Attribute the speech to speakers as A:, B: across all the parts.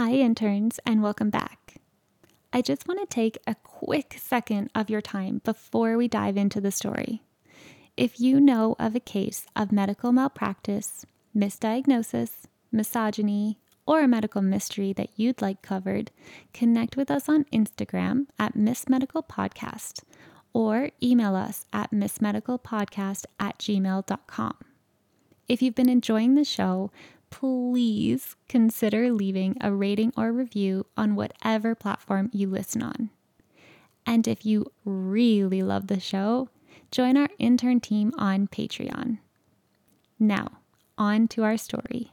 A: Hi, interns, and welcome back. I just want to take a quick second of your time before we dive into the story. If you know of a case of medical malpractice, misdiagnosis, misogyny, or a medical mystery that you'd like covered, connect with us on Instagram at Miss Medical Podcast or email us at missmedicalpodcast at gmail.com. If you've been enjoying the show, please consider leaving a rating or review on whatever platform you listen on. And if you really love the show, join our intern team on Patreon. Now, on to our story.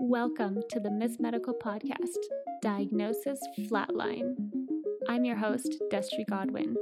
A: Welcome to the Miss Medical Podcast, Diagnosis Flatline. I'm your host, Destry Godwin.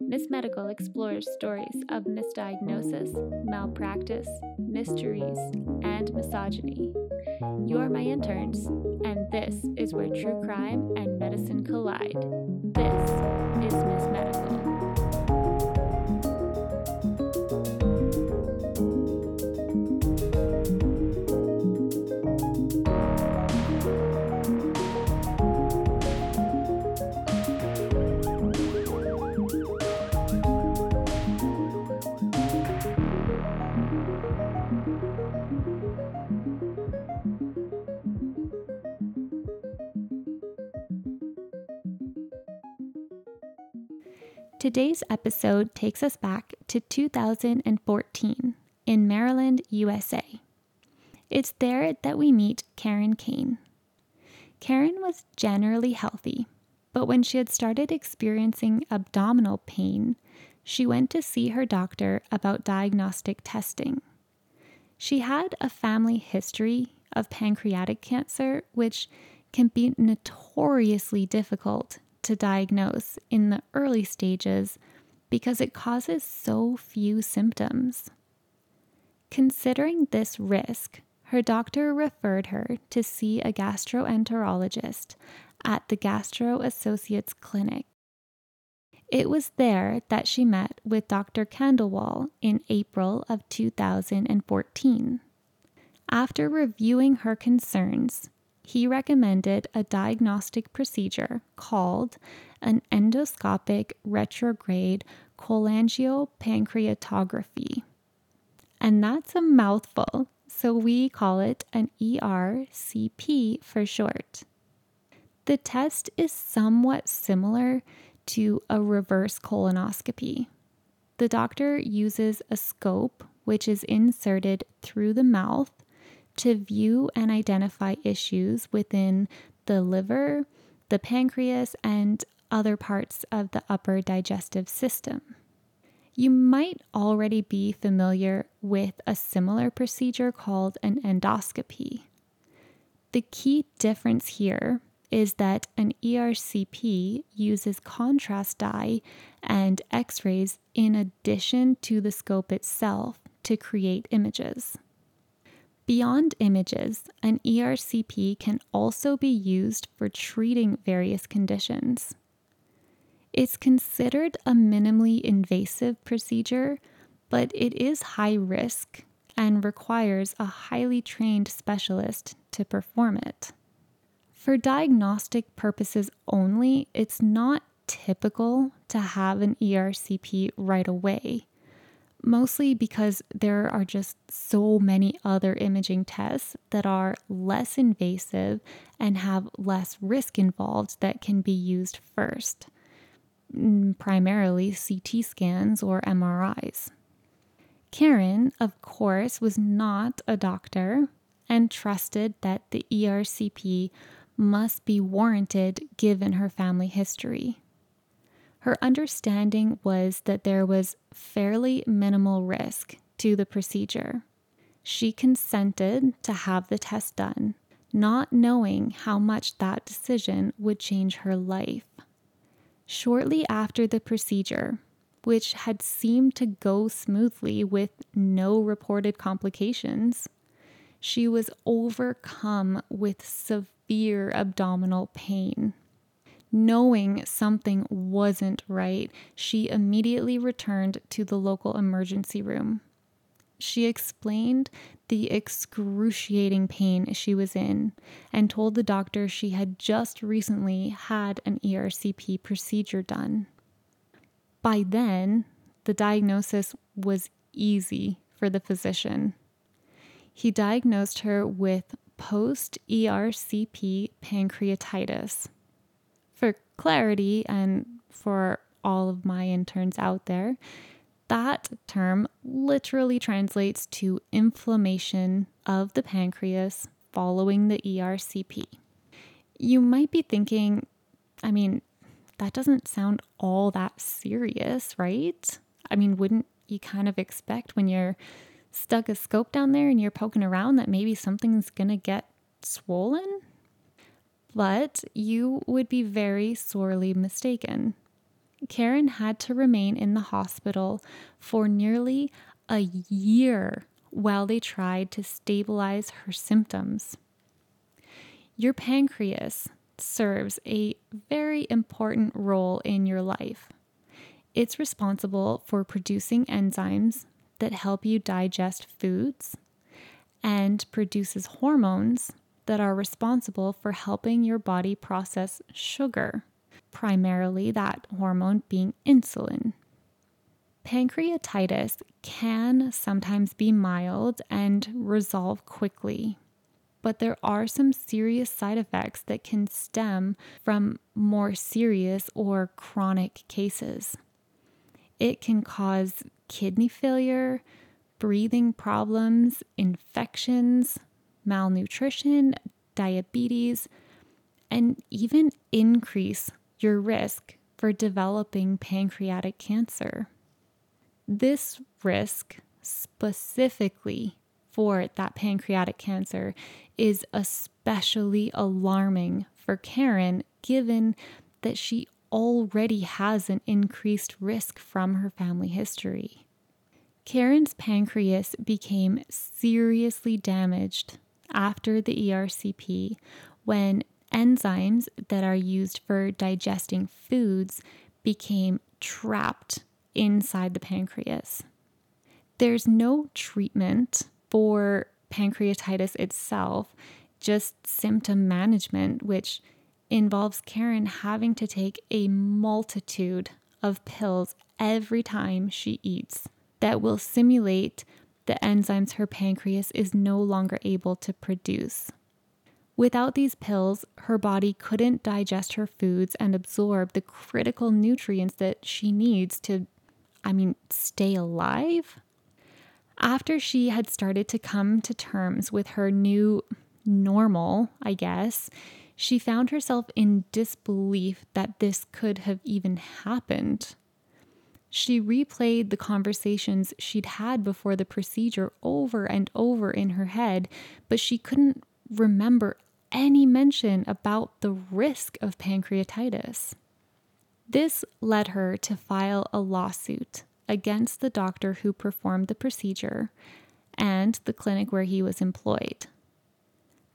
A: Miss Medical explores stories of misdiagnosis, malpractice, mysteries, and misogyny. You are my interns, and this is where true crime and medicine collide. This is Miss Medical. Today's episode takes us back to 2014 in Maryland, USA. It's there that we meet Karen Cain. Karen was generally healthy, but when she had started experiencing abdominal pain, she went to see her doctor about diagnostic testing. She had a family history of pancreatic cancer, which can be notoriously difficult to diagnose in the early stages because it causes so few symptoms. Considering this risk, her doctor referred her to see a gastroenterologist at the Gastro Associates Clinic. It was there that she met with Dr. Khandelwal in April of 2014. After reviewing her concerns, he recommended a diagnostic procedure called an endoscopic retrograde cholangiopancreatography. And that's a mouthful, so we call it an ERCP for short. The test is somewhat similar to a reverse colonoscopy. The doctor uses a scope which is inserted through the mouth to view and identify issues within the liver, the pancreas, and other parts of the upper digestive system. You might already be familiar with a similar procedure called an endoscopy. The key difference here is that an ERCP uses contrast dye and x rays in addition to the scope itself to create images. Beyond images, an ERCP can also be used for treating various conditions. It's considered a minimally invasive procedure, but it is high risk and requires a highly trained specialist to perform it. For diagnostic purposes only, it's not typical to have an ERCP right away mostly because there are just so many other imaging tests that are less invasive and have less risk involved that can be used first, primarily CT scans or MRIs. Karen, of course, was not a doctor and trusted that the ERCP must be warranted given her family history. Her understanding was that there was fairly minimal risk to the procedure. She consented to have the test done, not knowing how much that decision would change her life. Shortly after the procedure, which had seemed to go smoothly with no reported complications, she was overcome with severe abdominal pain. Knowing something wasn't right, she immediately returned to the local emergency room. she explained the excruciating pain she was in and told the doctor she had just recently had an ERCP procedure done. By then, the diagnosis was easy for the physician. He diagnosed her with post ERCP pancreatitis. Clarity and for all of my interns out there, that term literally translates to inflammation of the pancreas following the ERCP. You might be thinking, I mean, that doesn't sound all that serious, right? I mean, wouldn't you kind of expect when you're stuck a scope down there and you're poking around that maybe something's gonna get swollen? But you would be very sorely mistaken. Karen had to remain in the hospital for nearly a year while they tried to stabilize her symptoms. Your pancreas serves a very important role in your life. It's responsible for producing enzymes that help you digest foods and produces hormones that are responsible for helping your body process sugar primarily that hormone being insulin. Pancreatitis can sometimes be mild and resolve quickly, but there are some serious side effects that can stem from more serious or chronic cases. It can cause kidney failure, breathing problems, infections, malnutrition, diabetes, and even increase your risk for developing pancreatic cancer. This risk, specifically for that pancreatic cancer, is especially alarming for Karen given that she already has an increased risk from her family history. Karen's pancreas became seriously damaged after the ERCP when enzymes that are used for digesting foods became trapped inside the pancreas. There's no treatment for pancreatitis itself, just symptom management, which involves Karen having to take a multitude of pills every time she eats that will simulate the enzymes her pancreas is no longer able to produce. Without these pills, her body couldn't digest her foods and absorb the critical nutrients that she needs to, I mean, stay alive. After she had started to come to terms with her new normal, I guess, she found herself in disbelief that this could have even happened. She replayed the conversations she'd had before the procedure over and over in her head, but she couldn't remember any mention about the risk of pancreatitis. This led her to file a lawsuit against the doctor who performed the procedure and the clinic where he was employed.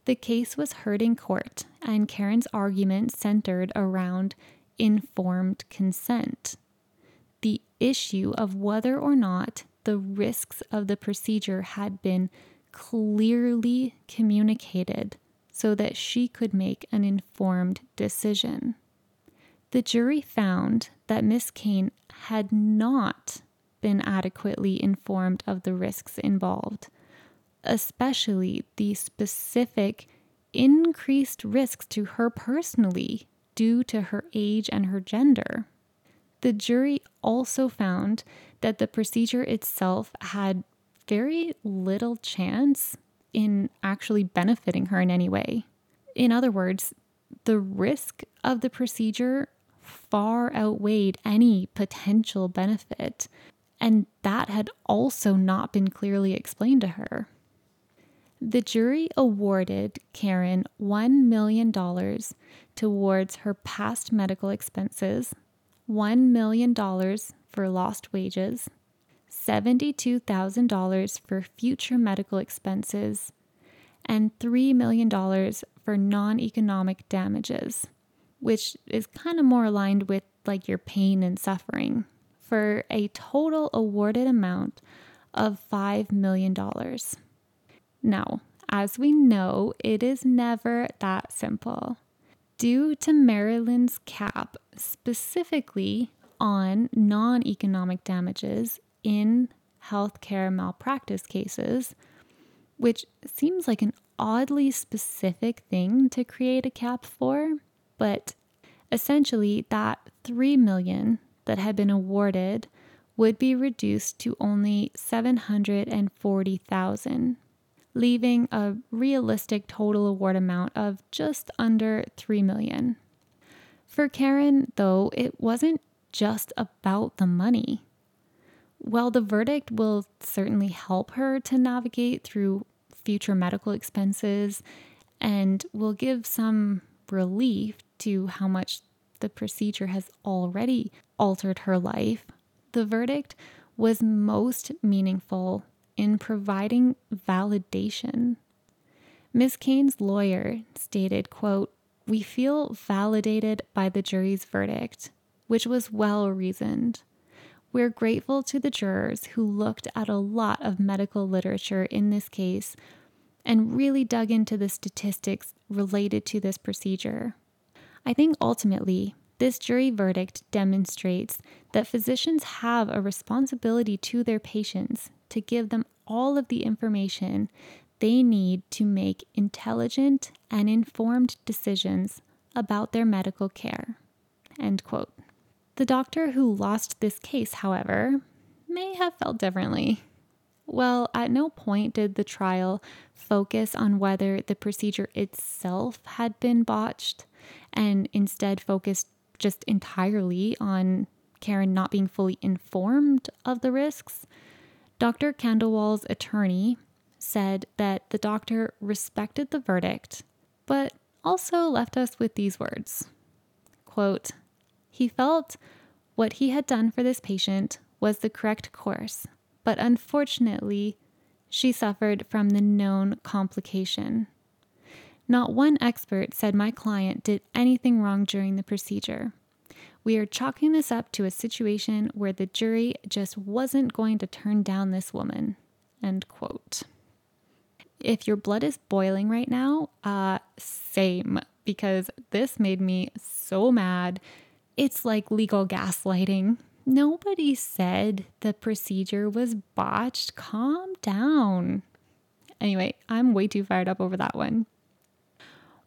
A: The case was heard in court, and Karen's argument centered around informed consent. Issue of whether or not the risks of the procedure had been clearly communicated so that she could make an informed decision. The jury found that Miss Cain had not been adequately informed of the risks involved, especially the specific increased risks to her personally due to her age and her gender. The jury also found that the procedure itself had very little chance in actually benefiting her in any way. In other words, the risk of the procedure far outweighed any potential benefit, and that had also not been clearly explained to her. The jury awarded Karen $1 million towards her past medical expenses, $1 million for lost wages, $72,000 for future medical expenses, and $3 million for non economic damages, which is kind of more aligned with like your pain and suffering, for a total awarded amount of $5 million. Now, as we know, it is never that simple. Due to Maryland's cap specifically on non economic damages in healthcare malpractice cases, which seems like an oddly specific thing to create a cap for, but essentially that 3 million that had been awarded would be reduced to only 740,000, leaving a realistic total award amount of just under 3 million. For Karen, though, it wasn't just about the money. While the verdict will certainly help her to navigate through future medical expenses and will give some relief to how much the procedure has already altered her life, the verdict was most meaningful in providing validation. Ms. Cain's lawyer stated, quote, "We feel validated by the jury's verdict, which was well reasoned. We're grateful to the jurors who looked at a lot of medical literature in this case and really dug into the statistics related to this procedure. I think ultimately, this jury verdict demonstrates that physicians have a responsibility to their patients to give them all of the information they need to make intelligent and informed decisions about their medical care. End quote. The doctor who lost this case, however, may have felt differently. Well, at no point did the trial focus on whether the procedure itself had been botched and instead focused just entirely on Karen not being fully informed of the risks. Dr. Khandelwal's attorney said that the doctor respected the verdict, but also left us with these words quote, He felt what he had done for this patient was the correct course but unfortunately, she suffered from the known complication. Not one expert said my client did anything wrong during the procedure. We are chalking this up to a situation where the jury just wasn't going to turn down this woman. End quote. If your blood is boiling right now, uh, same, because this made me so mad. It's like legal gaslighting. Nobody said the procedure was botched. Calm down. Anyway, I'm way too fired up over that one.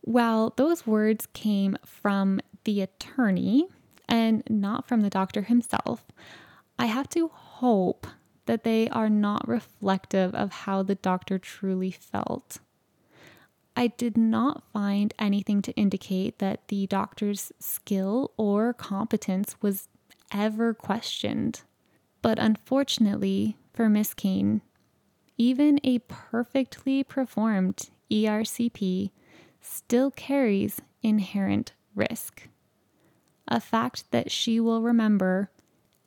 A: Well, those words came from the attorney and not from the doctor himself, I have to hope that they are not reflective of how the doctor truly felt. I did not find anything to indicate that the doctor's skill or competence was ever questioned. But unfortunately for Miss Cain, even a perfectly performed ERCP still carries inherent risk. A fact that she will remember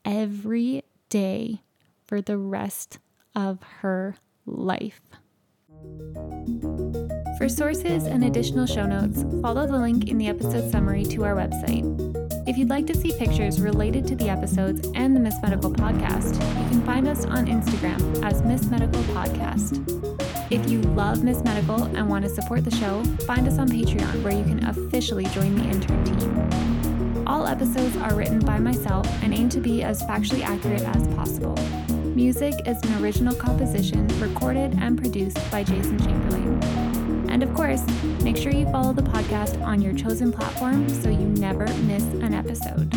A: every day for the rest of her life. For sources and additional show notes, follow the link in the episode summary to our website. If you'd like to see pictures related to the episodes and the Miss Medical podcast, you can find us on Instagram as Miss Medical Podcast. If you love Miss Medical and want to support the show, find us on Patreon where you can officially join the intern team. All episodes are written by myself and aim to be as factually accurate as possible. Music is an original composition recorded and produced by Jason Chamberlain. And of course, make sure you follow the podcast on your chosen platform so you never miss an episode.